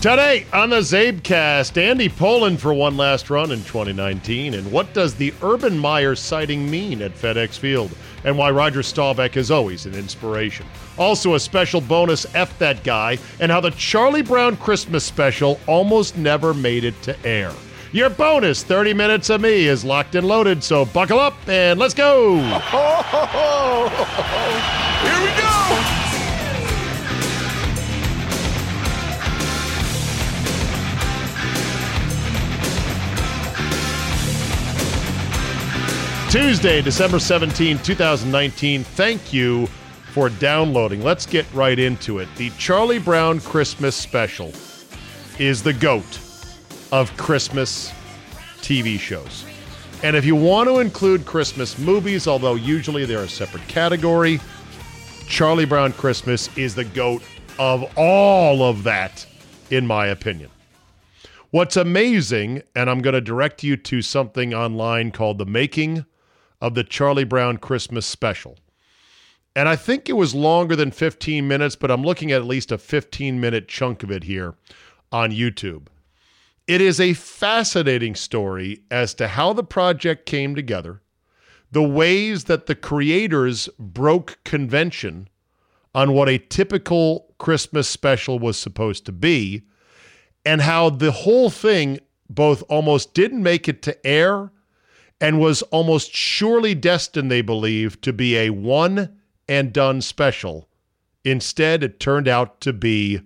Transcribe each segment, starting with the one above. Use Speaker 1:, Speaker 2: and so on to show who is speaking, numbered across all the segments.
Speaker 1: Today on the CzabeCast, Andy Pollin for one last run in 2019. And what does the Urban Meyer sighting mean at FedEx Field? And why Roger Staubach is always an inspiration. Also, a special bonus F That Guy, and how the Charlie Brown Christmas special almost never made it to air. Your bonus 30 minutes of me is locked and loaded, so buckle up and let's go!
Speaker 2: Here we go!
Speaker 1: Tuesday, December 17, 2019. Thank you for downloading. Let's get right into it. The Charlie Brown Christmas special is the GOAT of Christmas TV shows. And if you want to include Christmas movies, although usually they're a separate category, Charlie Brown Christmas is the GOAT of all of that, in my opinion. What's amazing, and I'm going to direct you to something online called The Making of the Charlie Brown Christmas special. And I think it was longer than 15 minutes, but I'm looking at at least a 15 minute chunk of it here on YouTube. It is a fascinating story as to how the project came together, the ways that the creators broke convention on what a typical Christmas special was supposed to be, and how the whole thing both almost didn't make it to air and was almost surely destined, they believe, to be a one and done special. Instead, it turned out to be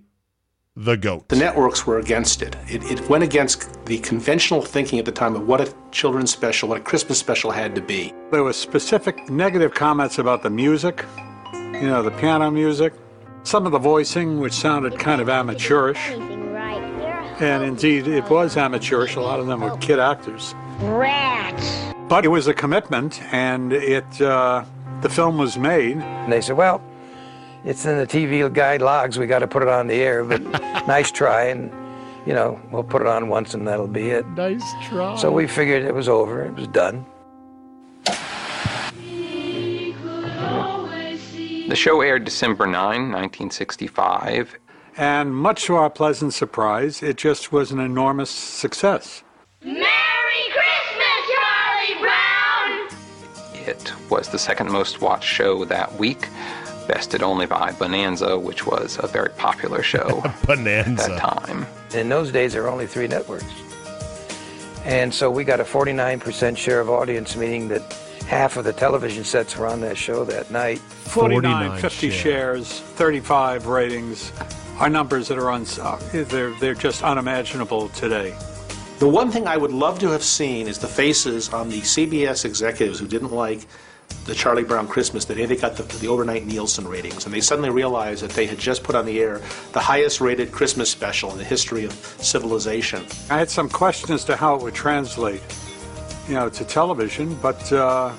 Speaker 1: the GOAT.
Speaker 3: The networks were against it. it. It went against the conventional thinking at the time of what a children's special, what a Christmas special had to be.
Speaker 4: There were specific negative comments about the music, you know, the piano music, some of the voicing, which sounded kind of amateurish. And indeed, it was amateurish. A lot of them were kid actors.
Speaker 5: Rats.
Speaker 4: But it was a commitment, and it uh, the film was made.
Speaker 6: And they said, well, it's in the TV guide logs. We got to put it on the air, but nice try. And, you know, we'll put it on once and that'll be it.
Speaker 1: Nice try.
Speaker 6: So we figured it was over. It was done.
Speaker 7: The show aired December 9, 1965.
Speaker 4: And much to our pleasant surprise, it just was an enormous success.
Speaker 5: Merry
Speaker 7: It was the second most watched show that week, bested only by Bonanza, which was a very popular show
Speaker 1: Bonanza.
Speaker 7: at that time.
Speaker 6: In those days, there were only three networks. And so we got a 49% share of audience, meaning that half of the television sets were on that show that night.
Speaker 4: 49,
Speaker 1: 49
Speaker 4: 50
Speaker 1: share.
Speaker 4: shares, 35 ratings are numbers that are on, uh, they're, they're just unimaginable today.
Speaker 3: The one thing I would love to have seen is the faces on the CBS executives who didn't like the Charlie Brown Christmas that they got the, the overnight Nielsen ratings, and they suddenly realized that they had just put on the air the highest rated Christmas special in the history of civilization.
Speaker 4: I had some questions as to how it would translate, you know, to television, but uh,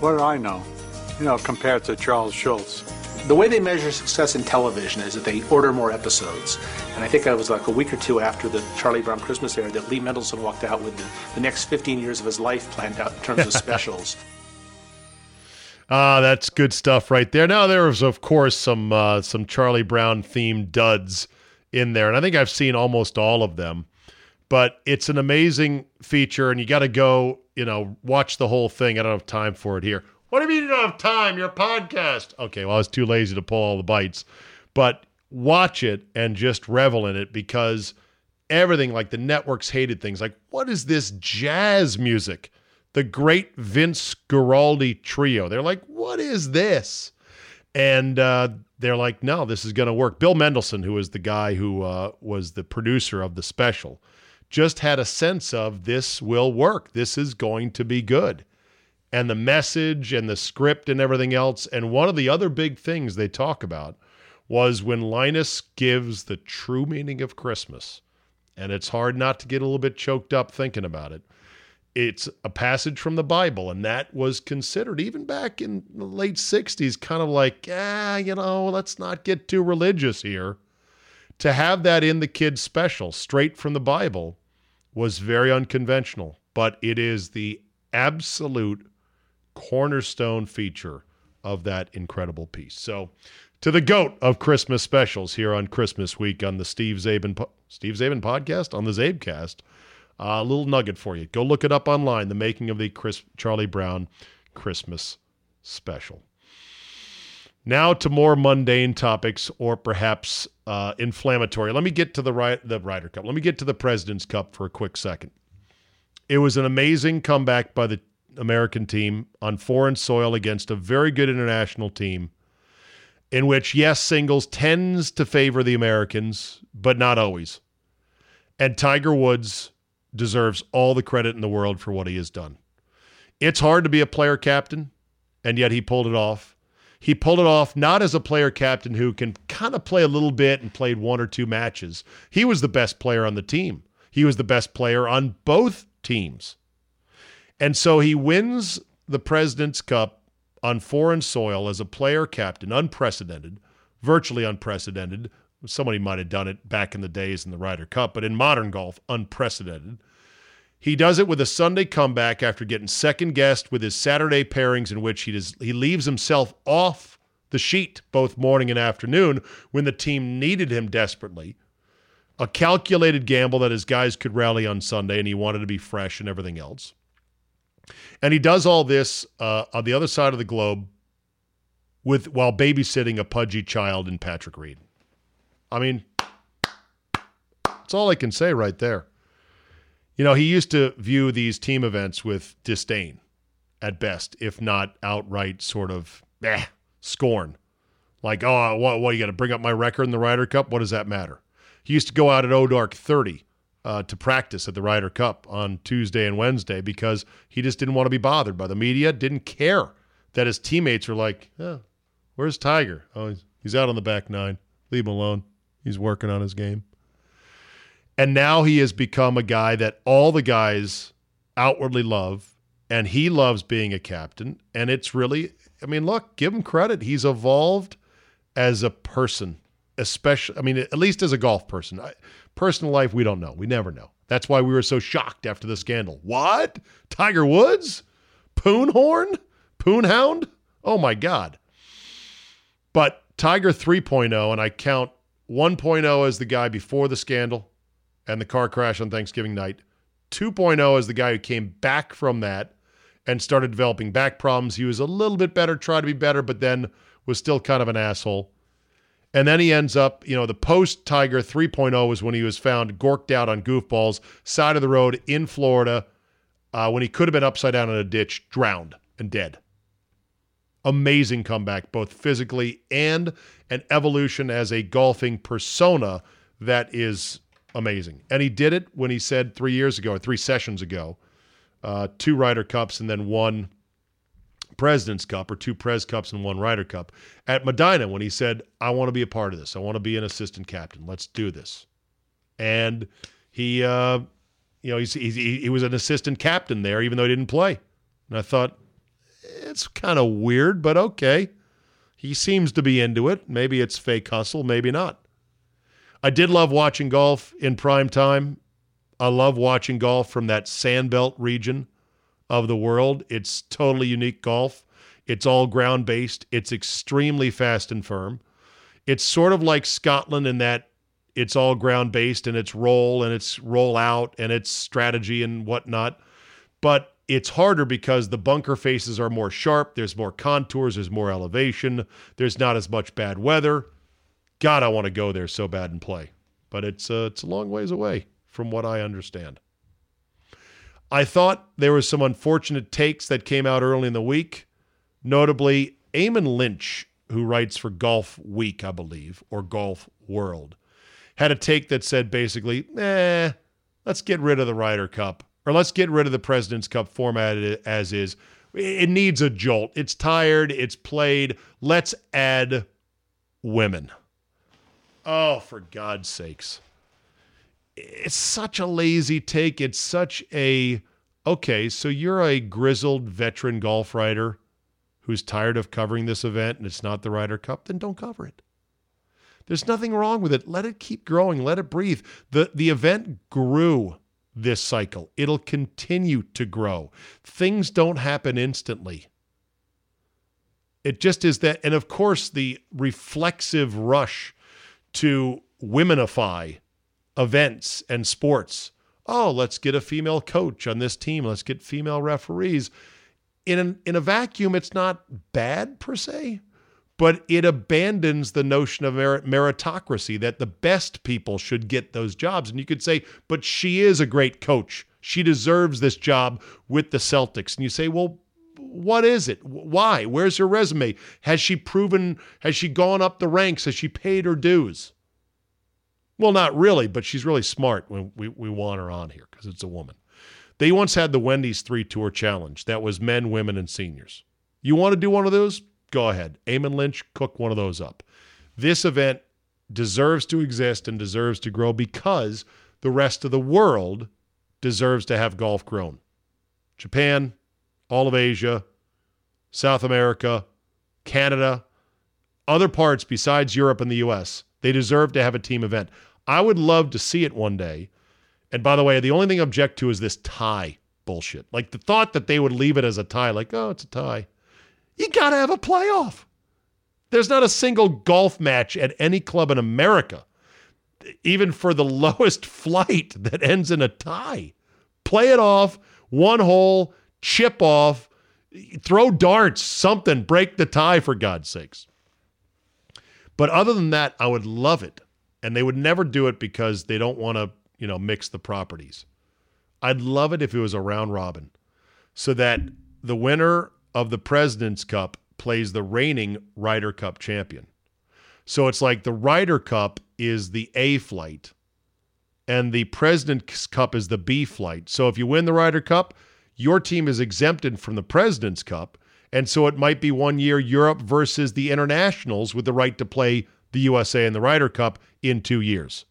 Speaker 4: what did I know, you know, compared to Charles Schulz?
Speaker 3: The way they measure success in television is that they order more episodes. And I think I was like a week or two after the Charlie Brown Christmas aired that Lee Mendelson walked out with the, the next 15 years of his life planned out in terms of specials.
Speaker 1: Ah, that's good stuff right there. Now there was, of course, some uh, some Charlie Brown themed duds in there, and I think I've seen almost all of them. But it's an amazing feature, and you got to go, you know, watch the whole thing. I don't have time for it here. What do you mean you don't have time? Your podcast. Okay, well, I was too lazy to pull all the bites, but watch it and just revel in it because everything, like the networks hated things. Like, what is this jazz music? the great Vince Guaraldi trio. They're like, what is this? And uh, they're like, no, this is going to work. Bill Mendelson, who is the guy who uh, was the producer of the special, just had a sense of this will work. This is going to be good. And the message and the script and everything else. And one of the other big things they talk about was when Linus gives the true meaning of Christmas. And it's hard not to get a little bit choked up thinking about it it's a passage from the Bible, and that was considered even back in the late 60s, kind of like, ah, you know, let's not get too religious here. To have that in the kids' special, straight from the Bible, was very unconventional, but it is the absolute cornerstone feature of that incredible piece. So, to the goat of Christmas specials here on Christmas week on the Steve Czaban Steve Czaban podcast on the CzabeCast. Uh, a little nugget for you. Go look it up online. The making of the Chris Charlie Brown Christmas special. Now to more mundane topics, or perhaps uh, inflammatory. Let me get to the right the Ryder Cup. Let me get to the President's Cup for a quick second. It was an amazing comeback by the American team on foreign soil against a very good international team, in which yes, singles tends to favor the Americans, but not always. And Tiger Woods deserves all the credit in the world for what he has done. It's hard to be a player captain, and yet he pulled it off. He pulled it off not as a player captain who can kind of play a little bit and played one or two matches. He was the best player on the team. He was the best player on both teams. And so he wins the President's Cup on foreign soil as a player captain, unprecedented, virtually unprecedented. Somebody might have done it back in the days in the Ryder Cup, but in modern golf, unprecedented. He does it with a Sunday comeback after getting second guessed with his Saturday pairings, in which he does, he leaves himself off the sheet both morning and afternoon when the team needed him desperately. A calculated gamble that his guys could rally on Sunday, and he wanted to be fresh and everything else. And he does all this uh, on the other side of the globe with while babysitting a pudgy child in Patrick Reed. I mean, that's all I can say right there. You know, he used to view these team events with disdain at best, if not outright sort of eh, scorn. Like, oh, what, what you got to bring up my record in the Ryder Cup? What does that matter? He used to go out at Odark 30 uh, to practice at the Ryder Cup on Tuesday and Wednesday because he just didn't want to be bothered by the media, didn't care that his teammates were like, oh, where's Tiger? Oh, he's, out on the back nine. Leave him alone. He's working on his game. And now he has become a guy that all the guys outwardly love, and he loves being a captain. And it's really, I mean, look, give him credit. He's evolved as a person, especially, I mean, at least as a golf person. I, personal life, we don't know. We never know. That's why we were so shocked after the scandal. What? Tiger Woods? Poonhorn? Poonhound? Oh my God. But Tiger 3.0, and I count 1.0 as the guy before the scandal, and the car crash on Thanksgiving night. 2.0 is the guy who came back from that and started developing back problems. He was a little bit better, tried to be better, but then was still kind of an asshole. And then he ends up, you know, the post Tiger 3.0 was when he was found gorked out on goofballs, side of the road in Florida, uh, when he could have been upside down in a ditch, drowned and dead. Amazing comeback, both physically and an evolution as a golfing persona that is amazing. And he did it when he said three years ago, or three sessions ago, uh, two Ryder Cups and then one President's Cup, or two Pres Cups and one Ryder Cup at Medinah when he said, I want to be a part of this. I want to be an assistant captain. Let's do this. And he, uh, you know, he's, he, he was an assistant captain there, even though he didn't play. And I thought, it's kind of weird, but okay. He seems to be into it. Maybe it's fake hustle, maybe not. I did love watching golf in prime time. I love watching golf from that sandbelt region of the world. It's totally unique golf. It's all ground based. It's extremely fast and firm. It's sort of like Scotland in that it's all ground based and it's roll and it's roll out and it's strategy and whatnot. But it's harder because the bunker faces are more sharp. There's more contours. There's more elevation. There's not as much bad weather. God, I want to go there so bad and play, but it's uh, it's a long ways away from what I understand. I thought there was some unfortunate takes that came out early in the week, notably Eamon Lynch, who writes for Golf Week, I believe, or Golf World, had a take that said basically, "Eh, let's get rid of the Ryder Cup, or let's get rid of the President's Cup format as is. It needs a jolt. It's tired. It's played. Let's add women." Oh, for God's sakes. It's such a lazy take. It's such a okay, so you're a grizzled veteran golf writer who's tired of covering this event and it's not the Ryder Cup, then don't cover it. There's nothing wrong with it. Let it keep growing. Let it breathe. The the event grew this cycle. It'll continue to grow. Things don't happen instantly. It just is that. And of course, the reflexive rush to womenify events and sports. Oh, let's get a female coach on this team. Let's get female referees. In, an, in a vacuum, it's not bad per se, but it abandons the notion of merit- meritocracy that the best people should get those jobs. And you could say, but she is a great coach. She deserves this job with the Celtics. And you say, well, what is it? Why? Where's her resume? Has she proven, has she gone up the ranks? Has she paid her dues? Well, not really, but she's really smart when we, we want her on here because it's a woman. They once had the Wendy's three tour challenge that was men, women, and seniors. You want to do one of those? Go ahead. Eamon Lynch, cook one of those up. This event deserves to exist and deserves to grow because the rest of the world deserves to have golf grown. Japan, all of Asia, South America, Canada, other parts besides Europe and the US, they deserve to have a team event. I would love to see it one day. And by the way, the only thing I object to is this tie bullshit. Like the thought that they would leave it as a tie, like, oh, it's a tie. You got to have a playoff. There's not a single golf match at any club in America, even for the lowest flight, that ends in a tie. Play it off, one hole, chip off, throw darts, something, break the tie for God's sakes. But other than that, I would love it. And they would never do it because they don't want to, you know, mix the properties. I'd love it if it was a round robin so that the winner of the President's Cup plays the reigning Ryder Cup champion. So it's like the Ryder Cup is the A flight and the President's Cup is the B flight. So if you win the Ryder Cup, your team is exempted from the President's Cup. And so it might be one year Europe versus the internationals with the right to play the USA and the Ryder Cup in two years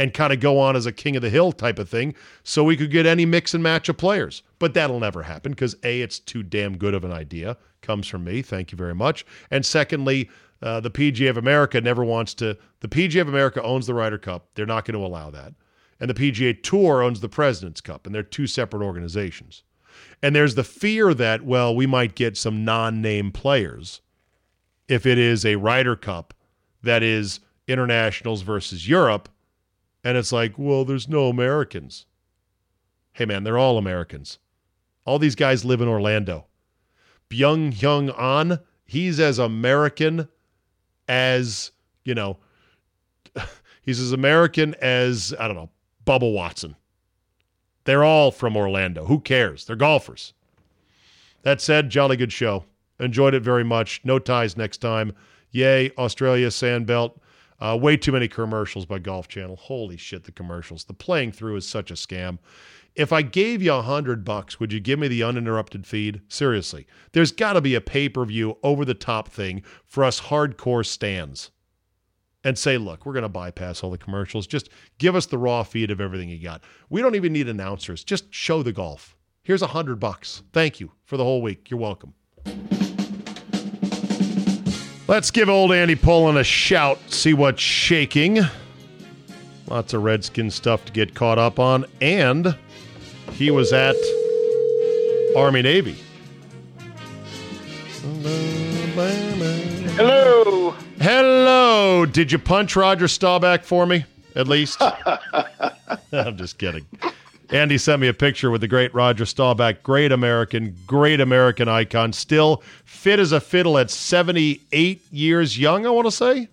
Speaker 1: and kind of go on as a king of the hill type of thing so we could get any mix and match of players. But that'll never happen because A, it's too damn good of an idea. Comes from me. Thank you very much. And secondly, uh, the PGA of America never wants to. The PGA of America owns the Ryder Cup. They're not going to allow that. And the PGA Tour owns the President's Cup, and they're two separate organizations. And there's the fear that, well, we might get some non name players if it is a Ryder Cup that is internationals versus Europe. And it's like, well, there's no Americans. Hey, man, they're all Americans. All these guys live in Orlando. Byeong Hun An, he's as American as, you know, he's as American as, I don't know, Bubba Watson. They're all from Orlando. Who cares? They're golfers. That said, jolly good show. Enjoyed it very much. No ties next time. Yay, Australia, Sandbelt. Uh, way too many commercials by Golf Channel. Holy shit, the commercials. The playing through is such a scam. If I gave you a hundred bucks, would you give me the uninterrupted feed? Seriously, there's got to be a pay per view over the top thing for us hardcore stands. And say, look, we're going to bypass all the commercials. Just give us the raw feed of everything you got. We don't even need announcers. Just show the golf. Here's a hundred bucks. Thank you for the whole week. You're welcome. Let's give old Andy Pollin a shout, see what's shaking. Lots of Redskin stuff to get caught up on. And he was at Army Navy.
Speaker 8: Hello.
Speaker 1: Hello. Did you punch Roger Staubach for me, at least? I'm just kidding. Andy sent me a picture with the great Roger Staubach, great American, great American icon, still fit as a fiddle at 78 years young, I want to say.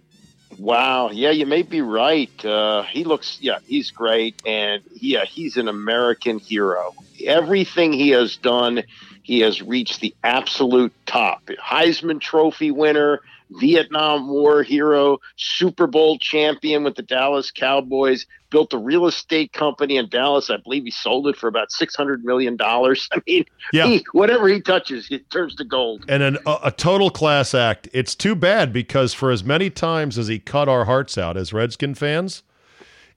Speaker 8: Wow. Yeah, you may be right. Uh, he looks, yeah, he's great. And yeah, he's an American hero. Everything he has done, he has reached the absolute top. Heisman Trophy winner, Vietnam War hero, Super Bowl champion with the Dallas Cowboys, built a real estate company in Dallas. I believe he sold it for about $600 million. I mean,
Speaker 1: Yeah.
Speaker 8: he, whatever he touches, it turns to gold.
Speaker 1: And an, a, a total class act. It's too bad because for as many times as he cut our hearts out as Redskin fans,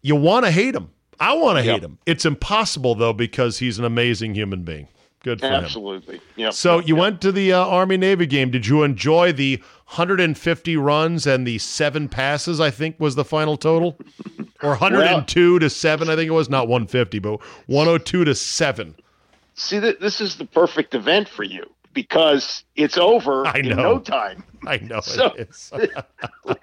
Speaker 1: you want to hate him. I want to hate
Speaker 8: Yep.
Speaker 1: him. It's impossible, though, because he's an amazing human being. Good for him.
Speaker 8: Absolutely. Yep.
Speaker 1: So you went to the uh, Army Navy game. Did you enjoy the 150 runs and the seven passes? I think was the final total, or 102 to seven. I think it was not 150, but 102 to seven.
Speaker 8: see this is the perfect event for you because it's over
Speaker 1: I
Speaker 8: in no time.
Speaker 1: I know
Speaker 8: So-
Speaker 1: it is.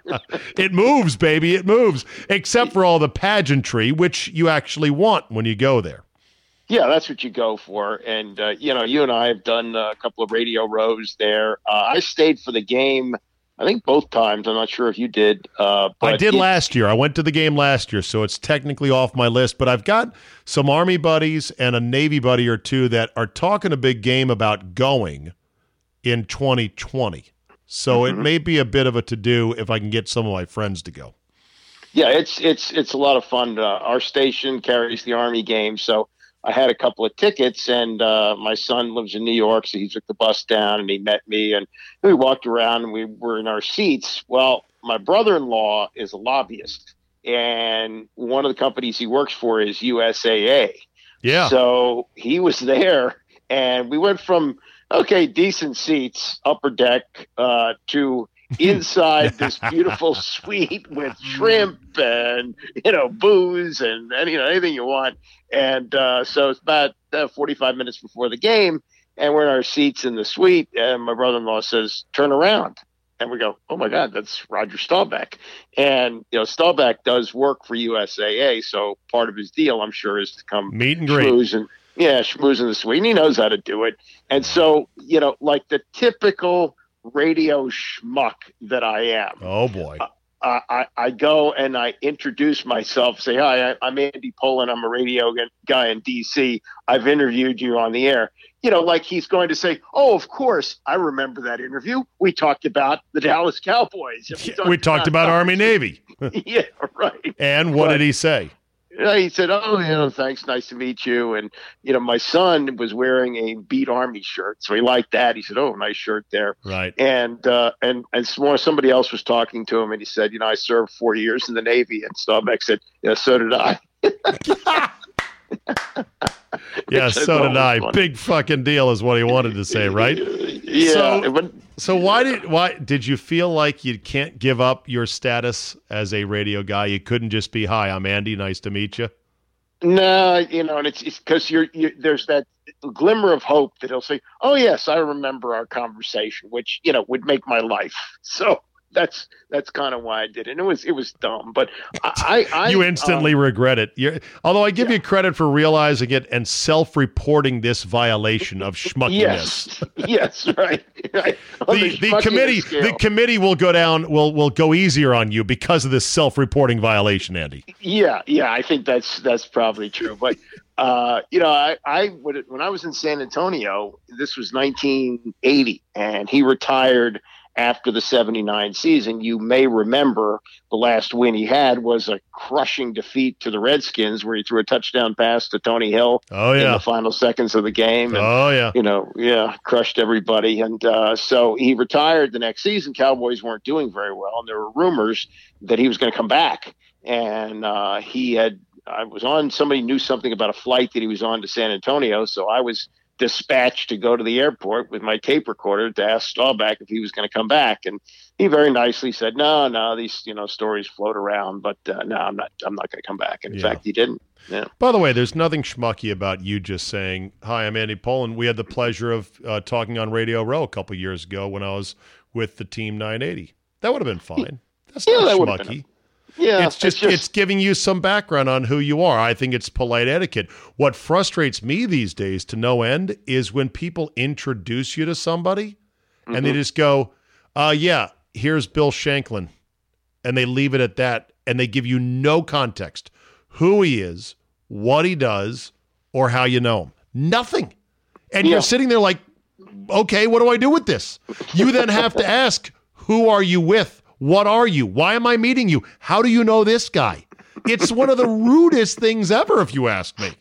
Speaker 1: it moves, baby. It moves. Except for all the pageantry, which you actually want when you go there.
Speaker 8: Yeah, that's what you go for. And, uh, you know, you and I have done a couple of radio rows there. Uh, I stayed for the game, I think both times. I'm not sure if you did. Uh, but
Speaker 1: I did
Speaker 8: it-
Speaker 1: last year. I went to the game last year, so it's technically off my list. But I've got some Army buddies and a Navy buddy or two that are talking a big game about going in 2020. So
Speaker 8: Mm-hmm.
Speaker 1: it may be a bit of a to do if I can get some of my friends to go.
Speaker 8: Yeah, it's it's it's a lot of fun. Uh, our station carries the Army game, so I had a couple of tickets, and uh, my son lives in New York, so he took the bus down and he met me, and we walked around and we were in our seats. Well, my brother-in-law is a lobbyist, and one of the companies he works for is USAA.
Speaker 1: Yeah.
Speaker 8: So he was there, and we went from okay, decent seats, upper deck, uh, to inside this beautiful suite with shrimp and you know booze and, and you know anything you want. And uh, so it's about uh, 45 minutes before the game, and we're in our seats in the suite, and my brother-in-law says, "Turn around." And we go, oh my God, that's Roger Staubach. And, you know, Staubach does work for USAA. So part of his deal, I'm sure, is to come
Speaker 1: Meet and greet.
Speaker 8: schmooze and yeah, schmooze in the suite. And he knows how to do it. And so, you know, like the typical radio schmuck that I am,
Speaker 1: Oh boy.
Speaker 8: uh, I, I go and I introduce myself, say, Hi, I, I'm Andy Pollin. I'm a radio guy in DC. I've interviewed you on the air. You know, like he's going to say, Oh, of course, I remember that interview. We talked about the Dallas Cowboys. and
Speaker 1: We talked about Army Navy.
Speaker 8: yeah, right.
Speaker 1: And what
Speaker 8: But-
Speaker 1: did he say?
Speaker 8: He said, "Oh, you know, thanks, nice to meet you." And you know, my son was wearing a Beat Army shirt, so he liked that. He said, "Oh, nice shirt there."
Speaker 1: Right.
Speaker 8: And uh, and and somebody else was talking to him, and he said, "You know, I served four years in the Navy." And Staubach said, "Yeah, so did I."
Speaker 1: Yeah, so did I.
Speaker 8: funny.
Speaker 1: Big fucking deal is what he wanted to say, right?
Speaker 8: Yeah,
Speaker 1: So-
Speaker 8: but
Speaker 1: So why did why did you feel like you can't give up your status as a radio guy? You couldn't just be, "Hi, I'm Andy. Nice to meet you."
Speaker 8: no, you know, and it's because you're, you there's that glimmer of hope that he'll say, "Oh yes, I remember our conversation," which you know would make my life. So that's that's kind of why I did it. And it was it was dumb, but I, I
Speaker 1: you instantly
Speaker 8: um,
Speaker 1: regret it. You're, although I give
Speaker 8: Yeah.
Speaker 1: you credit for realizing it and self-reporting this violation of schmuckiness.
Speaker 8: Yes, yes, right, right. On
Speaker 1: The, the committee
Speaker 8: scale.
Speaker 1: the committee will go down will will go easier on you because of this self-reporting violation, Andy.
Speaker 8: Yeah, yeah, I think that's that's probably true. But uh, you know, I I would when I was in San Antonio, this was 1980, and he retired after the 79 season. You may remember the last win he had was a crushing defeat to the Redskins, where he threw a touchdown pass to Tony Hill
Speaker 1: Oh
Speaker 8: in the final seconds of the game. And,
Speaker 1: Oh yeah.
Speaker 8: you know, yeah, crushed everybody. And uh, so he retired the next season. Cowboys weren't doing very well, and there were rumors that he was going to come back. And uh, he had, I was on, somebody knew something about a flight that he was on to San Antonio. So I was dispatched to go to the airport with my tape recorder to ask Staubach if he was going to come back. And he very nicely said, no, no, these, you know, stories float around, but uh, no, I'm not, I'm not going to come back. And in
Speaker 1: Yeah.
Speaker 8: fact, he didn't. Yeah.
Speaker 1: By the way, there's nothing schmucky about you just saying, "Hi, I'm Andy Pollin." We had the pleasure of uh, talking on Radio Row a couple years ago when I was with the Team 980. That would have been fine. That's
Speaker 8: Yeah,
Speaker 1: not
Speaker 8: that
Speaker 1: schmucky.
Speaker 8: Yeah.
Speaker 1: it's just it's giving you some background on who you are. I think it's polite etiquette. What frustrates me these days to no end is when people introduce you to somebody and they just go, "Uh yeah, here's Bill Shanklin." And they leave it at that and they give you no context. Who he is, what he does, or how you know him. Nothing. And
Speaker 8: Yeah.
Speaker 1: you're sitting there like, "Okay, what do I do with this?" You then have to ask, "Who are you with? What are you? Why am I meeting you? How do you know this guy?" It's one of the rudest things ever, if you ask me.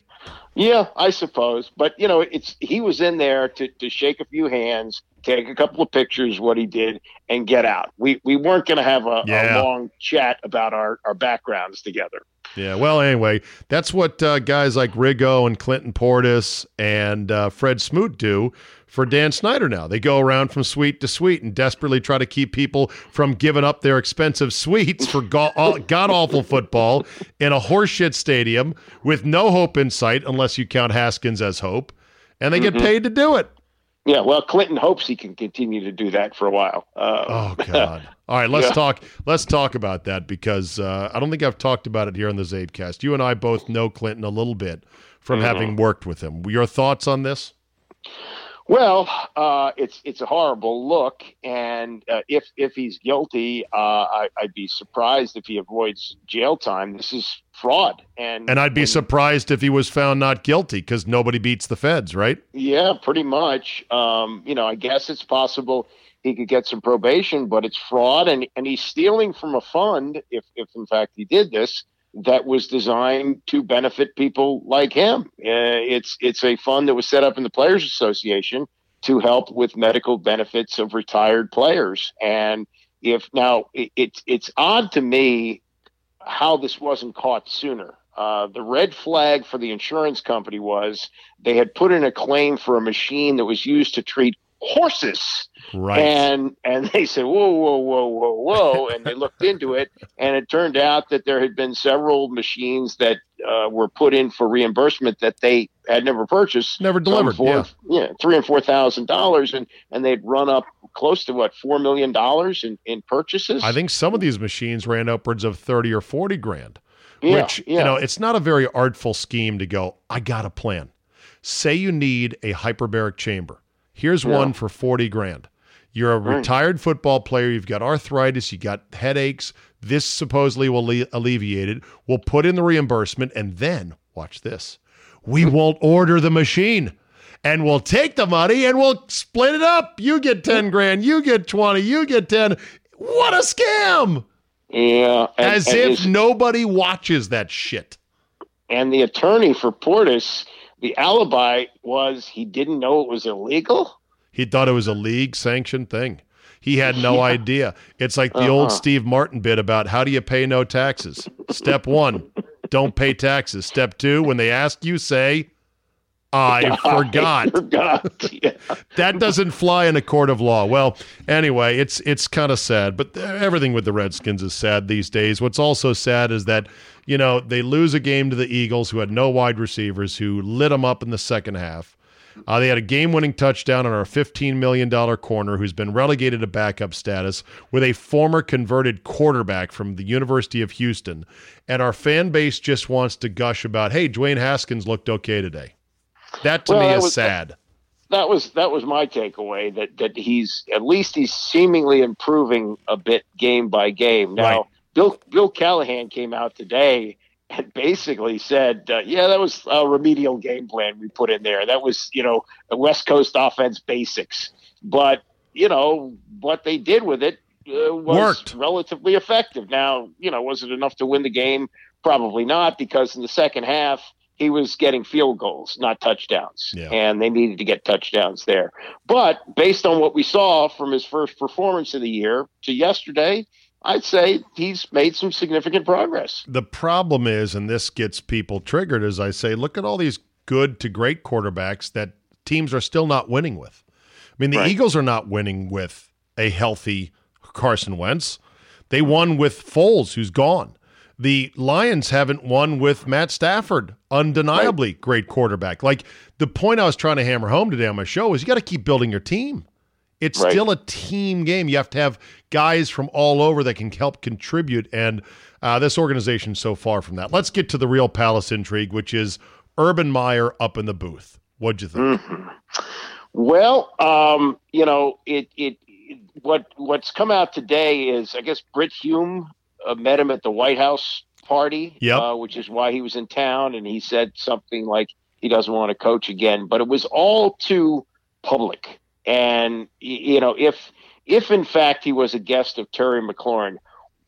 Speaker 8: Yeah, I suppose. But you know, it's he was in there to, to shake a few hands, take a couple of pictures, what he did, and get out. We we weren't going to have a,
Speaker 1: Yeah.
Speaker 8: a long chat about our, our backgrounds together.
Speaker 1: Yeah, well, anyway, that's what uh, guys like Riggo and Clinton Portis and uh, Fred Smoot do for Dan Snyder now. They go around from suite to suite and desperately try to keep people from giving up their expensive suites for god awful football in a horseshit stadium with no hope in sight, unless you count Haskins as hope, and they get paid to do it.
Speaker 8: Yeah, well, Clinton hopes he can continue to do that for a while. Uh,
Speaker 1: Oh God! All right, let's
Speaker 8: Yeah.
Speaker 1: talk. Let's talk about that because uh, I don't think I've talked about it here on the CzabeCast. You and I both know Clinton a little bit from
Speaker 8: Mm-hmm.
Speaker 1: having worked with him. Your thoughts on this?
Speaker 8: Well, uh, it's it's a horrible look, and uh, if if he's guilty, uh, I, I'd be surprised if he avoids jail time. This is fraud, and
Speaker 1: And I'd be
Speaker 8: when-
Speaker 1: surprised if he was found not guilty because nobody beats the feds, right?
Speaker 8: Yeah, pretty much. Um, you know, I guess it's possible he could get some probation, but it's fraud, and and he's stealing from a fund. If if in fact he did this, that was designed to benefit people like him. Uh, it's it's a fund that was set up in the Players Association to help with medical benefits of retired players. And if now it, it's it's odd to me how this wasn't caught sooner. Uh, the red flag for the insurance company was they had put in a claim for a machine that was used to treat horses.
Speaker 1: Right.
Speaker 8: And and they said, whoa, whoa, whoa, whoa, whoa, and they looked into it, and it turned out that there had been several machines that uh, were put in for reimbursement that they had never purchased,
Speaker 1: Never delivered,
Speaker 8: for, yeah, three and four thousand dollars, and and they'd run up close to what four million dollars in in purchases.
Speaker 1: I think some of these machines ran upwards of thirty or forty grand.
Speaker 8: Yeah,
Speaker 1: which
Speaker 8: yeah.
Speaker 1: you know, it's not a very artful scheme to go. I got a plan. Say you need a hyperbaric chamber. Here's one for forty grand. You're a retired football player. You've got arthritis. You got headaches. This supposedly will le- alleviate it. We'll put in the reimbursement, and then watch this. We won't order the machine, and we'll take the money and we'll split it up. You get ten grand. You get twenty. You get ten. What a scam!
Speaker 8: yeah, and-
Speaker 1: As
Speaker 8: and
Speaker 1: if nobody watches that shit.
Speaker 8: and the attorney for Portis, the alibi was he didn't know it was illegal.
Speaker 1: He thought it was a league sanctioned thing. He had no idea. It's like the old
Speaker 8: Uh-huh.
Speaker 1: Steve Martin bit about how do you pay no taxes? Step one, don't pay taxes. Step two, when they ask you, say, I forgot.
Speaker 8: forgot. Yeah.
Speaker 1: That doesn't fly in a court of law. Well, anyway, it's it's kind of sad, but everything with the Redskins is sad these days. What's also sad is that, you know, they lose a game to the Eagles who had no wide receivers who lit them up in the second half. Uh, they had a game-winning touchdown on our $15 million corner who's been relegated to backup status with a former converted quarterback from the University of Houston. And our fan base just wants to gush about, hey, Dwayne Haskins looked okay today. That to
Speaker 8: Well,
Speaker 1: me
Speaker 8: that
Speaker 1: is
Speaker 8: was-
Speaker 1: sad.
Speaker 8: that was that was my takeaway that that he's at least he's seemingly improving a bit game by game. Now,
Speaker 1: Right.
Speaker 8: Bill Bill Callahan came out today and basically said, uh, "Yeah, that was a remedial game plan we put in there. That was you know a West Coast offense basics, but you know what they did with it." Uh, was
Speaker 1: Worked.
Speaker 8: relatively effective. Now, you know, was it enough to win the game? Probably not, because in the second half, he was getting field goals, not touchdowns.
Speaker 1: Yeah.
Speaker 8: And they needed to get touchdowns there. But based on what we saw from his first performance of the year to yesterday, I'd say he's made some significant progress.
Speaker 1: The problem is, and this gets people triggered, as I say, look at all these good to great quarterbacks that teams are still not winning with. I mean, the
Speaker 8: Right.
Speaker 1: Eagles are not winning with a healthy Carson Wentz. They won with Foles, who's gone. The Lions haven't won with Matt Stafford, undeniably great quarterback. Like the point I was trying to hammer home today on my show is you got to keep building your team. It's
Speaker 8: Right.
Speaker 1: still a team game. You have to have guys from all over that can help contribute. And uh, this organization so far from that. Let's get to the real Palace intrigue, which is Urban Meyer up in the booth. What'd you think?
Speaker 8: Well, um, you know, it, it it what what's come out today is I guess Brit Hume uh, met him at the White House party,
Speaker 1: Yep.
Speaker 8: uh, which is why he was in town, and he said something like he doesn't want to coach again. But it was all too public, and you know, if if in fact he was a guest of Terry McLaurin,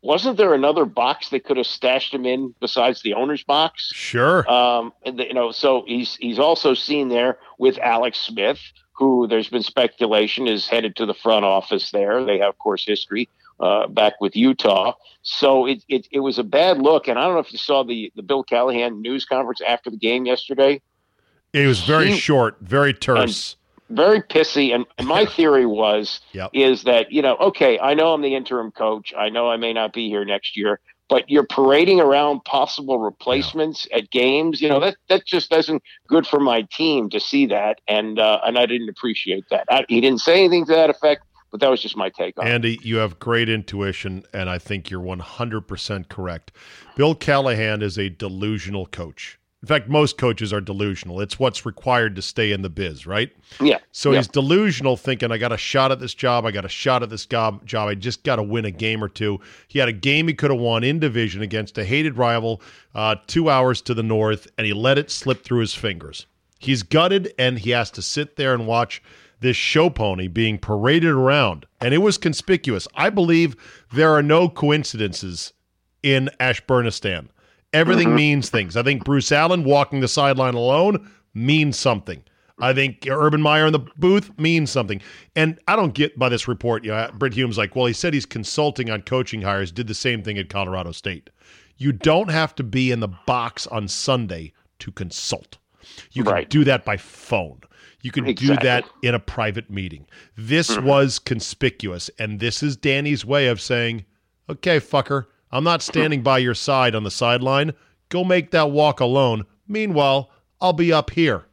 Speaker 8: wasn't there another box they could have stashed him in besides the owner's box?
Speaker 1: Sure.
Speaker 8: Um, and the, you know, so he's he's also seen there with Alex Smith, who there's been speculation is headed to the front office there. They have, of course, history uh, back with Utah. So it, it it was a bad look. And I don't know if you saw the the Bill Callahan news conference after the game yesterday.
Speaker 1: it was very
Speaker 8: he-
Speaker 1: short, very terse.
Speaker 8: Very pissy. And, and my theory was
Speaker 1: Yep.
Speaker 8: is that you know, okay, I know I'm the interim coach. I know I may not be here next year, but you're parading around possible replacements yeah. at games. You know that that just doesn't good for my team to see that, and uh, and I didn't appreciate that. I, he didn't say anything to that effect, but that was just my take on
Speaker 1: Andy, it. you have great intuition, and I think you're 100% correct. Bill Callahan is a delusional coach. In fact, most coaches are delusional. It's what's required to stay in the biz, right?
Speaker 8: Yeah.
Speaker 1: So
Speaker 8: yeah.
Speaker 1: he's delusional, thinking, I got a shot at this job. I got a shot at this job. Job. I just got to win a game or two. He had a game he could have won in division against a hated rival, uh, two hours to the north, and he let it slip through his fingers. He's gutted, and he has to sit there and watch this show pony being paraded around. And it was conspicuous. I believe there are no coincidences in Ashburnistan. Everything mm-hmm. means things. I think Bruce Allen walking the sideline alone means something. I think Urban Meyer in the booth means something. And I don't get by this report, you know, Brit Hume's like, well, he said he's consulting on coaching hires, did the same thing at Colorado State. You don't have to be in the box on Sunday to consult. You can
Speaker 8: right.
Speaker 1: do that by phone. You can exactly. do that in a private meeting. This mm-hmm. was conspicuous. And this is Danny's way of saying, okay, fucker, I'm not standing by your side on the sideline. Go make that walk alone. Meanwhile, I'll be up here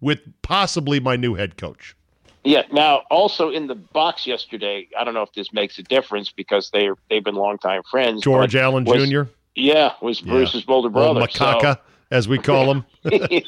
Speaker 1: with possibly my new head coach.
Speaker 8: Yeah. Now, also in the box yesterday, I don't know if this makes a difference because they they've been longtime friends.
Speaker 1: George Allen
Speaker 8: was,
Speaker 1: Jr.
Speaker 8: Yeah, was yeah. Bruce's older brother.
Speaker 1: Macaca, so. as we call him. yeah.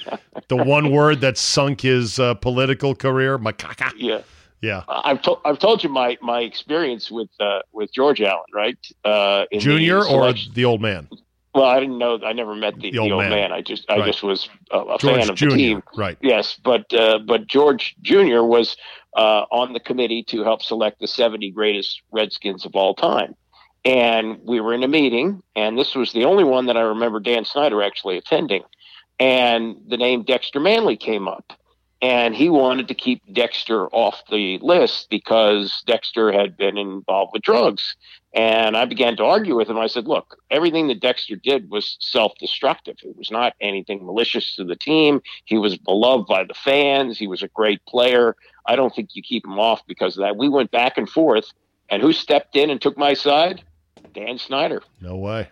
Speaker 1: the one word that sunk his uh, political career, macaca.
Speaker 8: Yeah.
Speaker 1: Yeah,
Speaker 8: I've told I've told you my my experience with uh, with George Allen, right?
Speaker 1: Uh, Junior or the old man?
Speaker 8: Well, I didn't know. I never met the, the, old, the old man. man. I just I right. just was a, a fan of
Speaker 1: Jr.,
Speaker 8: the team.
Speaker 1: Right.
Speaker 8: Yes, but uh, but George Junior was uh, on the committee to help select the 70 greatest Redskins of all time, and we were in a meeting, and this was the only one that I remember Dan Snyder actually attending, and the name Dexter Manley came up and he wanted to keep Dexter off the list because Dexter had been involved with drugs. And I began to argue with him. I said, look, everything that Dexter did was self destructive. It was not anything malicious to the team. He was beloved by the fans. He was a great player. I don't think you keep him off because of that. We went back and forth. And who stepped in and took my side? Dan Snyder.
Speaker 1: No way.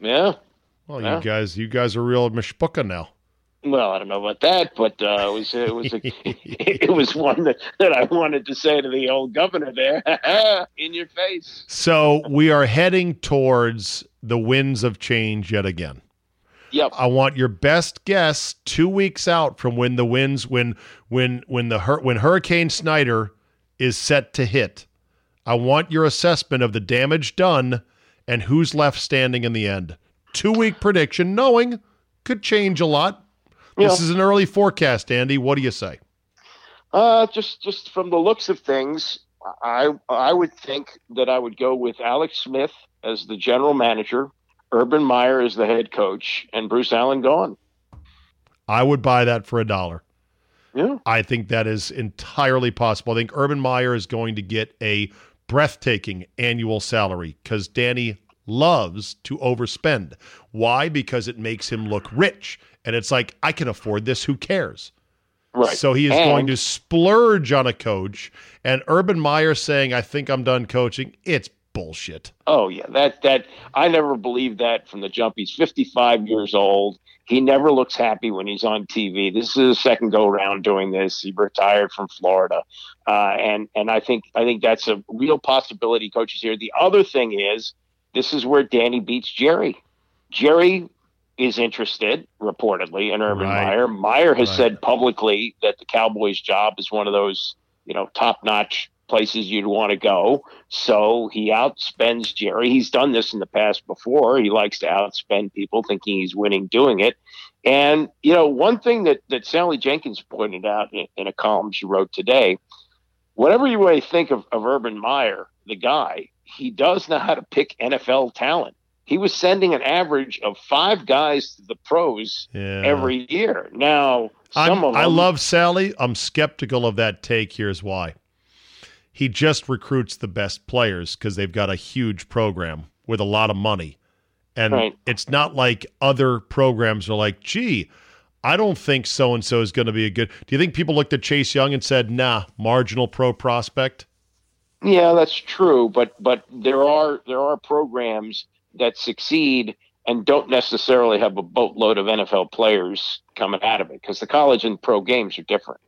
Speaker 8: Yeah.
Speaker 1: Well, yeah. you guys, you guys are real mishpuka now.
Speaker 8: Well, I don't know about that, but uh, it was it was a, it was one that, that I wanted to say to the old governor there, in your face.
Speaker 1: So we are heading towards the winds of change yet again.
Speaker 8: Yep.
Speaker 1: I want your best guess two weeks out from when the winds when when when the when Hurricane Snyder is set to hit. I want your assessment of the damage done and who's left standing in the end. Two week prediction, knowing could change a lot this is an early forecast, Andy. What do you say?
Speaker 8: Uh, just just from the looks of things, I I would think that I would go with Alex Smith as the general manager, Urban Meyer as the head coach, and Bruce Allen gone.
Speaker 1: I would buy that for a dollar.
Speaker 8: Yeah.
Speaker 1: I think that is entirely possible. I think Urban Meyer is going to get a breathtaking annual salary because Danny loves to overspend. Why? Because it makes him look rich. And it's like, I can afford this. Who cares?
Speaker 8: Right.
Speaker 1: So he is and, going to splurge on a coach. And Urban Meyer saying, I think I'm done coaching, it's bullshit.
Speaker 8: Oh, yeah. That, that, I never believed that from the jump. He's 55 years old. He never looks happy when he's on TV. This is his second go around doing this. He retired from Florida, uh, and and I think I think that's a real possibility. Coaches here. The other thing is, this is where Danny beats Jerry. Jerry is interested, reportedly, in Urban right. Meyer. Meyer has right. said publicly that the Cowboys' job is one of those, you know, top-notch places you'd want to go. So he outspends Jerry. He's done this in the past before. He likes to outspend people, thinking he's winning doing it. And you know, one thing that that Sally Jenkins pointed out in, in a column she wrote today, whatever you may think of, of Urban Meyer, the guy, he does know how to pick NFL talent he was sending an average of five guys to the pros yeah. every year. Now, some
Speaker 1: I'm,
Speaker 8: of them,
Speaker 1: I love Sally. I'm skeptical of that take. Here's why. He just recruits the best players because they've got a huge program with a lot of money. And right. it's not like other programs are like, gee, I don't think so and so is going to be a good. Do you think people looked at Chase Young and said, nah, marginal pro prospect?
Speaker 8: Yeah, that's true. But but there are there are programs that succeed and don't necessarily have a boatload of NFL players coming out of it because the college and pro games are different.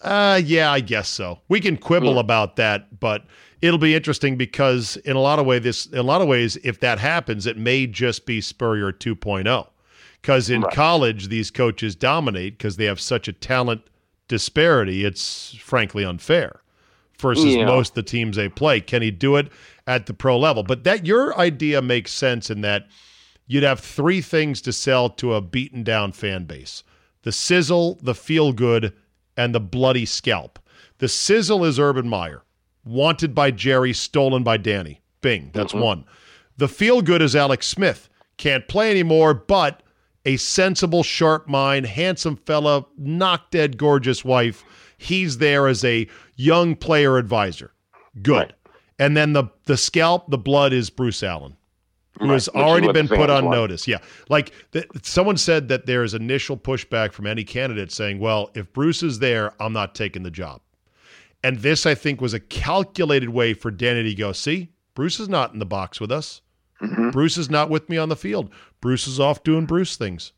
Speaker 1: Uh, yeah, I guess so. We can quibble
Speaker 8: Yeah.
Speaker 1: about that, but it'll be interesting because in a lot of way, this in a lot of ways, if that happens, it may just be Spurrier 2.0. Because in
Speaker 8: Right.
Speaker 1: college, these coaches dominate because they have such a talent disparity. It's frankly unfair versus
Speaker 8: Yeah.
Speaker 1: most of the teams they play. Can he do it at the pro level? But that your idea makes sense in that you'd have three things to sell to a beaten down fan base the sizzle, the feel good, and the bloody scalp. The sizzle is Urban Meyer, wanted by Jerry, stolen by Danny. Bing, that's mm-hmm. one. The feel good is Alex Smith, can't play anymore, but a sensible, sharp mind, handsome fella, knock dead gorgeous wife. He's there as a young player advisor. Good.
Speaker 8: Right.
Speaker 1: And then the the scalp, the blood is Bruce Allen who
Speaker 8: Right,
Speaker 1: has already been put on notice. Yeah. Like th- someone said that there's initial pushback from any candidate saying, well, if Bruce is there, I'm not taking the job. And this, I think, was a calculated way for Danny to go, see, Bruce is not in the box with us.
Speaker 8: Mm-hmm.
Speaker 1: Bruce is not with me on the field. Bruce is off doing Bruce things.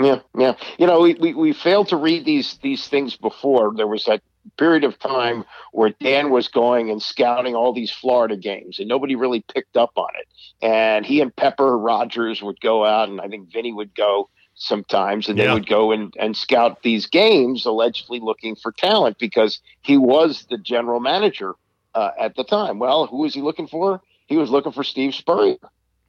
Speaker 8: Yeah, yeah. You know, we, we, we failed to read these these things before. There was that period of time where Dan was going and scouting all these Florida games, and nobody really picked up on it. And he and Pepper Rodgers would go out, and I think Vinny would go sometimes, and
Speaker 1: Yeah.
Speaker 8: they would go and, and scout these games, allegedly looking for talent because he was the general manager uh, at the time. Well, who was he looking for? He was looking for Steve Spurrier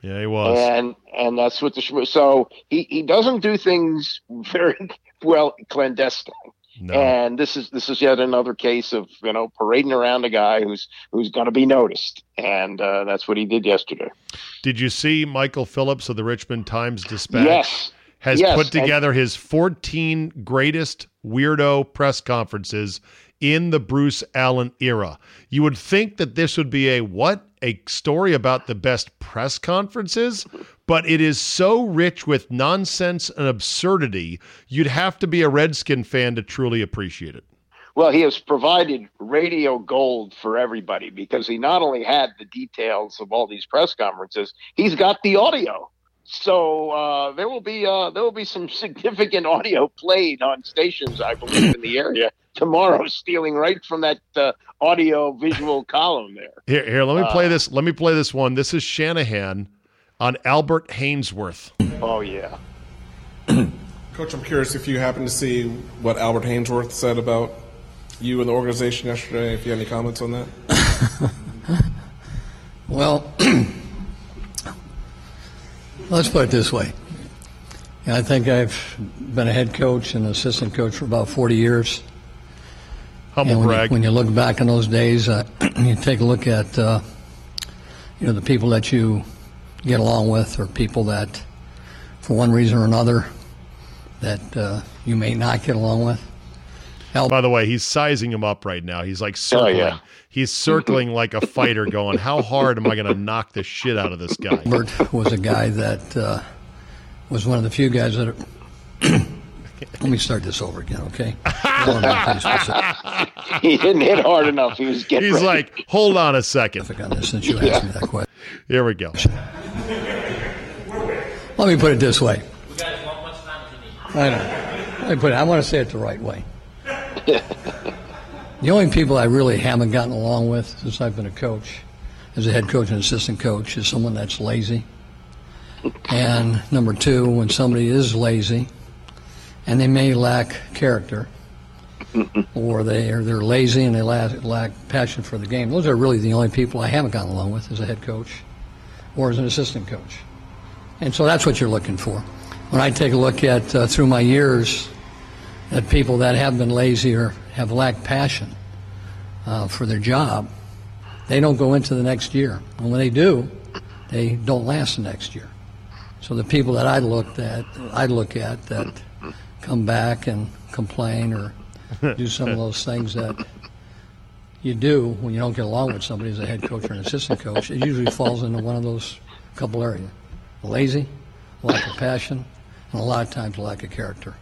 Speaker 1: Yeah, he was.
Speaker 8: and and that's what the so he he doesn't do things very well clandestine
Speaker 1: no.
Speaker 8: and this is this is yet another case of you know parading around a guy who's who's going to be noticed and uh, that's what he did yesterday
Speaker 1: Did you see Michael Phillips of the Richmond Times Dispatch?
Speaker 8: yes
Speaker 1: has
Speaker 8: Yes,
Speaker 1: put
Speaker 8: and-
Speaker 1: together his 14 greatest weirdo press conferences in the Bruce Allen era. You would think that this would be a what? A story about the best press conferences, but it is so rich with nonsense and absurdity, you'd have to be a Redskin fan to truly appreciate it.
Speaker 8: well he has provided radio gold for everybody because he not only had the details of all these press conferences he's got the audio so uh, there will be uh, there will be some significant audio played on stations, I believe, in the area tomorrow, stealing right from that uh, audio visual column there.
Speaker 1: Here, here, let me
Speaker 8: Uh,
Speaker 1: play this. Let me play this one. This is Shanahan on Albert Haynesworth.
Speaker 8: Oh yeah,
Speaker 2: Coach, I'm curious if you happen to see what Albert Haynesworth said about you and the organization yesterday. If you have any comments on that.
Speaker 9: Well, let's put it this way. I think I've been a head coach and assistant coach for about 40 years.
Speaker 1: Humble
Speaker 9: And when,
Speaker 1: brag.
Speaker 9: You, when you look back in those days, uh, you take a look at uh, you know the people that you get along with, or people that, for one reason or another, that uh, you may not get along with.
Speaker 1: By the way, he's sizing him up right now. He's like circling.
Speaker 8: yeah.
Speaker 1: He's circling like a fighter, going, "How hard am I going to knock the shit out of this guy?"
Speaker 9: Albert was a guy that uh, was one of the few guys that. Let me start this over again, okay? I wanna be pretty specific
Speaker 8: he didn't hit hard enough. He was getting.
Speaker 1: He's
Speaker 8: ready.
Speaker 1: like, "Hold on a second.
Speaker 9: on this since you asked me that question.
Speaker 1: Here we go.
Speaker 9: Let me put it this way. I know. Let me put it. I want to say it the right way. the only people I really haven't gotten along with since I've been a coach, as a head coach and assistant coach, is someone that's lazy. And number two, when somebody is lazy, and they may lack character, or they are they're lazy and they lack, lack passion for the game. Those are really the only people I haven't gotten along with as a head coach, or as an assistant coach. And so that's what you're looking for. When I take a look at uh, through my years at people that have been lazy or have lacked passion uh, for their job, they don't go into the next year. And when they do, they don't last the next year. So the people that I looked at, I look at that come back and complain or do some of those things that you do when you don't get along with somebody as a head coach or an assistant coach, it usually falls into one of those couple areas. Lazy, lack of passion, and a lot of times lack of character.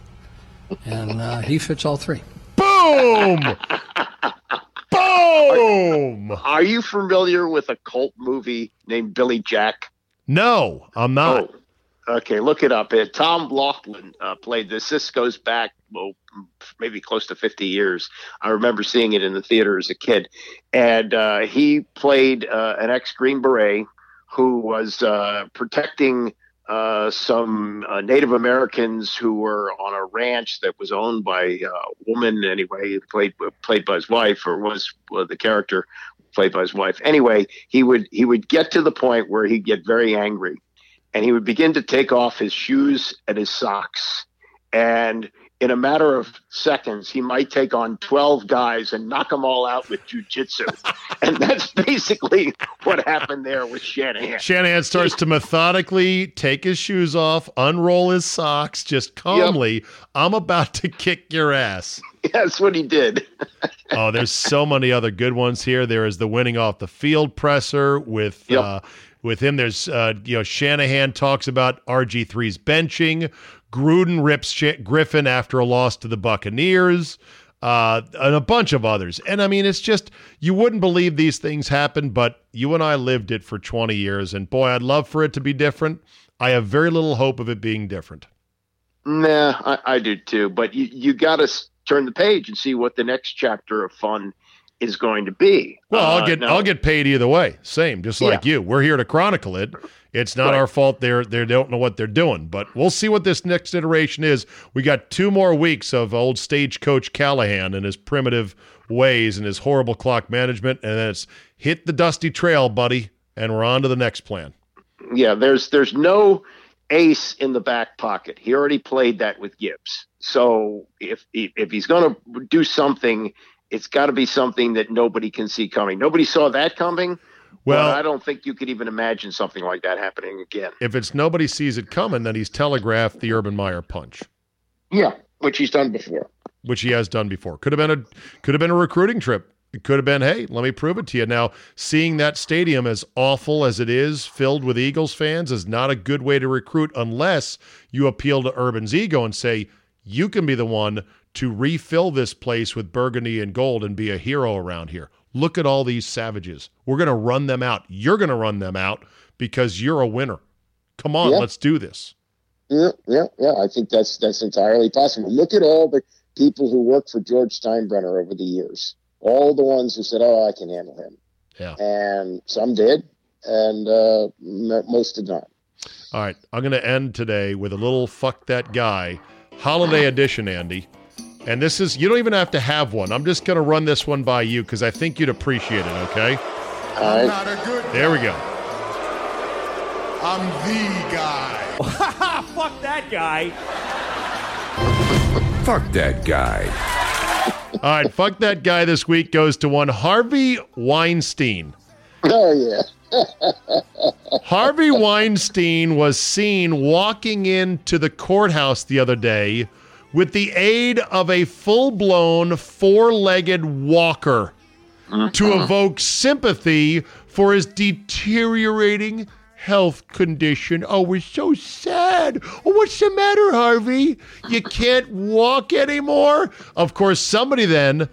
Speaker 9: And uh, he fits all three.
Speaker 1: Boom! Boom!
Speaker 8: Are you familiar with a cult movie named Billy Jack?
Speaker 1: No, I'm not.
Speaker 8: Oh, okay, look it up. Uh, Tom Laughlin uh, played this. This goes back, well, maybe close to 50 years. I remember seeing it in the theater as a kid. And uh, he played uh, an ex Green Beret who was uh, protecting some Native Americans who were on a ranch that was owned by a woman. Anyway, played played by his wife, or was the character played by his wife. Anyway, he would he would get to the point where he'd get very angry, and he would begin to take off his shoes and his socks, and in a matter of seconds, he might take on 12 guys and knock them all out with jujitsu. and that's basically what happened there with Shanahan.
Speaker 1: Shanahan starts to methodically take his shoes off, unroll his socks, just calmly. Yep. I'm about to kick your ass.
Speaker 8: That's what he did.
Speaker 1: oh, there's so many other good ones here. There is the winning off the field presser with. Yep. Uh, with him, there's uh, you know Shanahan talks about RG3's benching. Gruden rips Griffin after a loss to the Buccaneers, uh, and a bunch of others. And I mean, it's just, you wouldn't believe these things happen, but you and I lived it for 20 years. And boy, I'd love for it to be different. I have very little hope of it being different.
Speaker 8: Nah, I, I do too. But you, you got to turn the page and see what the next chapter of fun is going to be.
Speaker 1: Well, I'll uh, get no. I'll get paid either way. Same, just like yeah. you. We're here to chronicle it. It's not right. our fault they're they don't know what they're doing, but we'll see what this next iteration is. We got two more weeks of old stagecoach Callahan and his primitive ways and his horrible clock management, and then it's hit the dusty trail, buddy, and we're on to the next plan.
Speaker 8: Yeah, there's there's no ace in the back pocket. He already played that with Gibbs. So if if he's going to do something, it's got to be something that nobody can see coming. Nobody saw that coming. Well, I don't think you could even imagine something like that happening again.
Speaker 1: If it's nobody sees it coming, then he's telegraphed the Urban Meyer punch.
Speaker 8: Yeah, which he's done before.
Speaker 1: Which he has done before. Could have been a could have been a recruiting trip. It could have been, hey, let me prove it to you. Now, seeing that stadium as awful as it is, filled with Eagles fans, is not a good way to recruit unless you appeal to Urban's ego and say, you can be the one to refill this place with burgundy and gold and be a hero around here. Look at all these savages. We're going to run them out. You're going to run them out because you're a winner. Come on, yeah. let's do this.
Speaker 8: Yeah, yeah, yeah. I think that's that's entirely possible. Look at all the people who worked for George Steinbrenner over the years. All the ones who said, "Oh, I can handle him."
Speaker 1: Yeah.
Speaker 8: And some did, and uh, most did not.
Speaker 1: All right, I'm going to end today with a little "fuck that guy" holiday edition, Andy. And this is, you don't even have to have one. I'm just going to run this one by you because I think you'd appreciate it, okay?
Speaker 8: All right.
Speaker 1: There we go.
Speaker 10: I'm the guy.
Speaker 11: Fuck that guy.
Speaker 10: Fuck that guy.
Speaker 1: All right, fuck that guy this week goes to one Harvey Weinstein.
Speaker 8: Oh, yeah.
Speaker 1: Harvey Weinstein was seen walking into the courthouse the other day with the aid of a full blown four legged walker uh-huh. to evoke sympathy for his deteriorating health condition. Oh, we're so sad. Oh, what's the matter, Harvey? You can't walk anymore? Of course, somebody then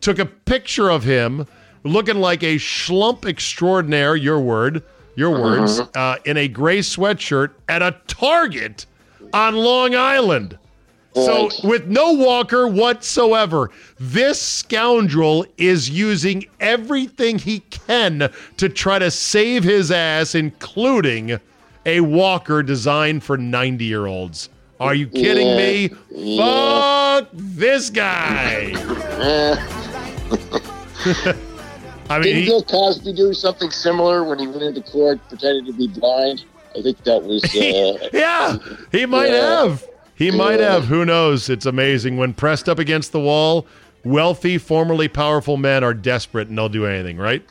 Speaker 1: took a picture of him looking like a schlump extraordinaire, your word, your uh-huh. words, uh, in a gray sweatshirt at a Target on Long Island. So, with no walker whatsoever, this scoundrel is using everything he can to try to save his ass, including a walker designed for 90 year olds. Are you kidding yeah. me? Yeah. Fuck this guy.
Speaker 8: I mean, didn't Bill Cosby do something similar when he went into court pretending to be blind? I think that was. Uh,
Speaker 1: yeah, he might yeah. have. He might have. Who knows? It's amazing. When pressed up against the wall, wealthy, formerly powerful men are desperate and they'll do anything, right?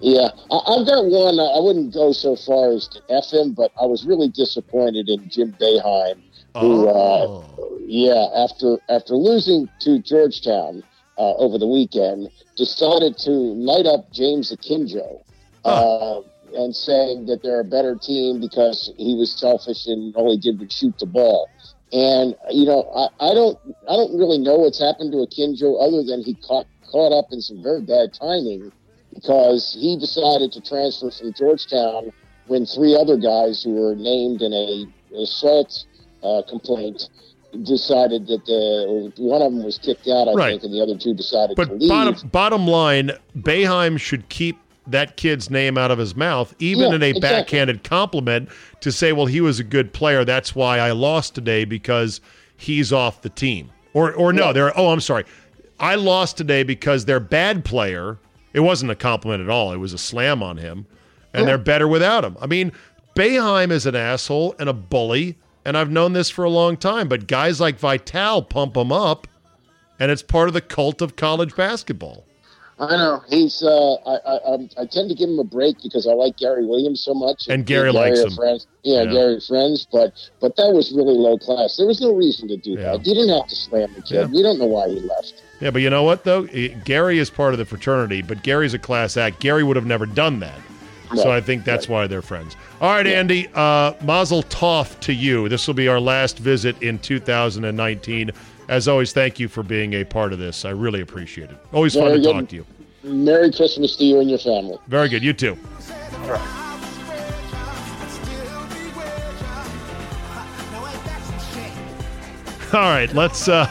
Speaker 8: Yeah. I've got one. I wouldn't go so far as to F him, but I was really disappointed in Jim Boeheim, who, oh. uh, yeah, after, after losing to Georgetown uh, over the weekend, decided to light up James Akinjo. Uh, and saying that they're a better team because he was selfish and all he did was shoot the ball. And you know, I, I don't, I don't really know what's happened to Akinjo other than he caught caught up in some very bad timing because he decided to transfer from Georgetown when three other guys who were named in a assault uh, complaint decided that the, one of them was kicked out, I
Speaker 1: Right.
Speaker 8: think, and the other two decided to
Speaker 1: But
Speaker 8: leave.
Speaker 1: bottom bottom line, Boeheim should keep that kid's name out of his mouth, even
Speaker 8: Yeah,
Speaker 1: in a
Speaker 8: exactly.
Speaker 1: backhanded compliment, to say, "Well, he was a good player. That's why I lost today because he's off the team." Or, or no, they're. Oh, I'm sorry. I lost today because their bad player. It wasn't a compliment at all. It was a slam on him, and they're better without him. I mean, Boeheim is an asshole and a bully, and I've known this for a long time. But guys like Vitale pump him up, and it's part of the cult of college basketball.
Speaker 8: I know he's. Uh, I, I I'm- tend to give him a break because I like Gary Williams so much,
Speaker 1: And
Speaker 8: me
Speaker 1: Gary likes him.
Speaker 8: Friends. Yeah,
Speaker 1: Yeah.
Speaker 8: Gary friends, but but that was really low class. There was no reason to do that. You didn't have to slam the kid.
Speaker 1: Yeah.
Speaker 8: We don't know why he left.
Speaker 1: Yeah, but you know what though? Gary is part of the fraternity, but Gary's a class act. Gary would have never done that. So I think that's why they're friends. All right, Andy, uh, Mazel Tov to you. This will be our last visit in 2019. As always, thank you for being a part of this. I really appreciate it. Always fun to
Speaker 8: good.
Speaker 1: talk to you.
Speaker 8: Merry Christmas to you and your family.
Speaker 1: Very good. You too. All right, let's uh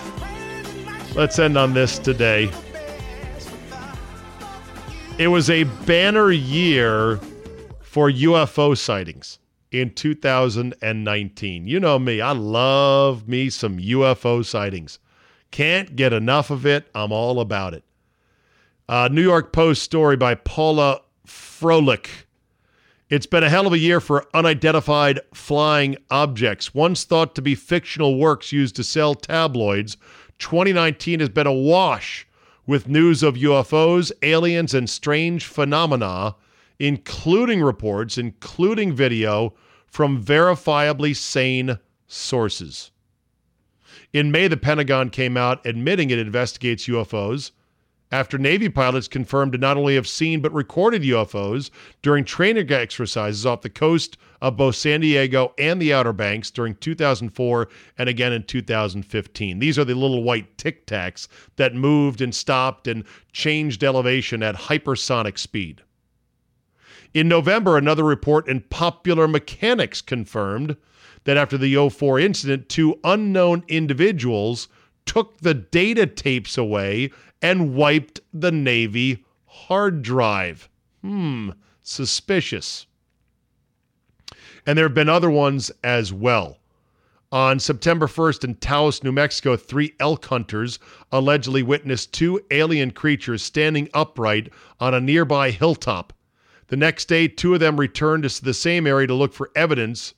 Speaker 1: let's end on this today. It was a banner year for UFO sightings in 2019. You know me, I love me some UFO sightings. Can't get enough of it. I'm all about it. Uh, New York Post story by Paula Froelich. It's been a hell of a year for unidentified flying objects. Once thought to be fictional works used to sell tabloids, 2019 has been awash with news of UFOs, aliens, and strange phenomena, including reports, including video from verifiably sane sources. In May, the Pentagon came out admitting it investigates UFOs after Navy pilots confirmed to not only have seen but recorded UFOs during training exercises off the coast of both San Diego and the Outer Banks during 2004 and again in 2015. These are the little white tic tacs that moved and stopped and changed elevation at hypersonic speed. In November, another report in Popular Mechanics confirmed that after the 04 incident, two unknown individuals took the data tapes away and wiped the Navy hard drive. Hmm, suspicious. And there have been other ones as well. On September 1st in Taos, New Mexico, three elk hunters allegedly witnessed two alien creatures standing upright on a nearby hilltop. The next day, two of them returned to the same area to look for evidence,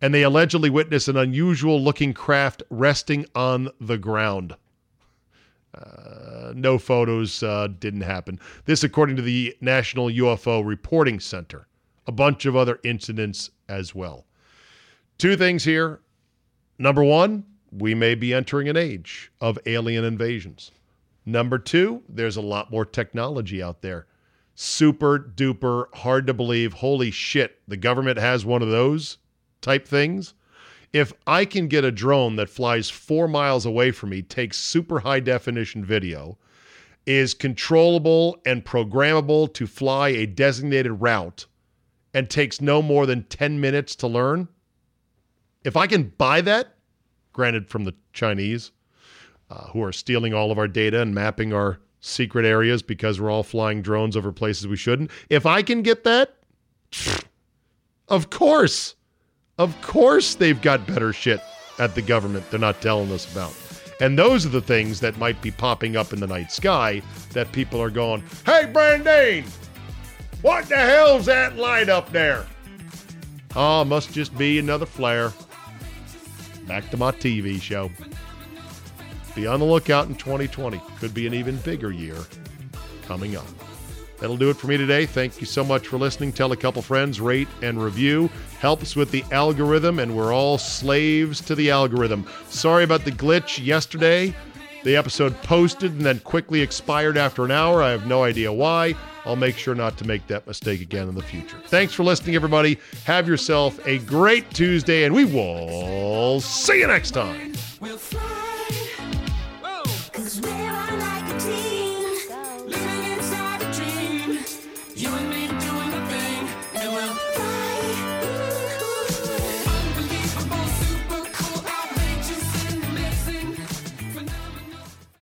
Speaker 1: and they allegedly witnessed an unusual looking craft resting on the ground. Uh, no photos uh, didn't happen. This, according to the National UFO Reporting Center. A bunch of other incidents as well. Two things here. Number one, we may be entering an age of alien invasions. Number two, there's a lot more technology out there. Super duper hard to believe. Holy shit, the government has one of those type things. If I can get a drone that flies four miles away from me, takes super high definition video, is controllable and programmable to fly a designated route, and takes no more than 10 minutes to learn, if I can buy that, granted from the Chinese, uh, who are stealing all of our data and mapping our secret areas because we're all flying drones over places we shouldn't, if I can get that, of course. Of course, they've got better shit at the government they're not telling us about. And those are the things that might be popping up in the night sky that people are going, Hey, Brandine, what the hell's that light up there? Oh, must just be another flare. Back to my TV show. Be on the lookout in 2020. Could be an even bigger year coming up. That'll do it for me today. Thank you so much for listening. Tell a couple friends, rate and review. Helps with the algorithm, and we're all slaves to the algorithm. Sorry about the glitch yesterday. The episode posted and then quickly expired after an hour. I have no idea why. I'll make sure not to make that mistake again in the future. Thanks for listening, everybody. Have yourself a great Tuesday, and we will see you next time.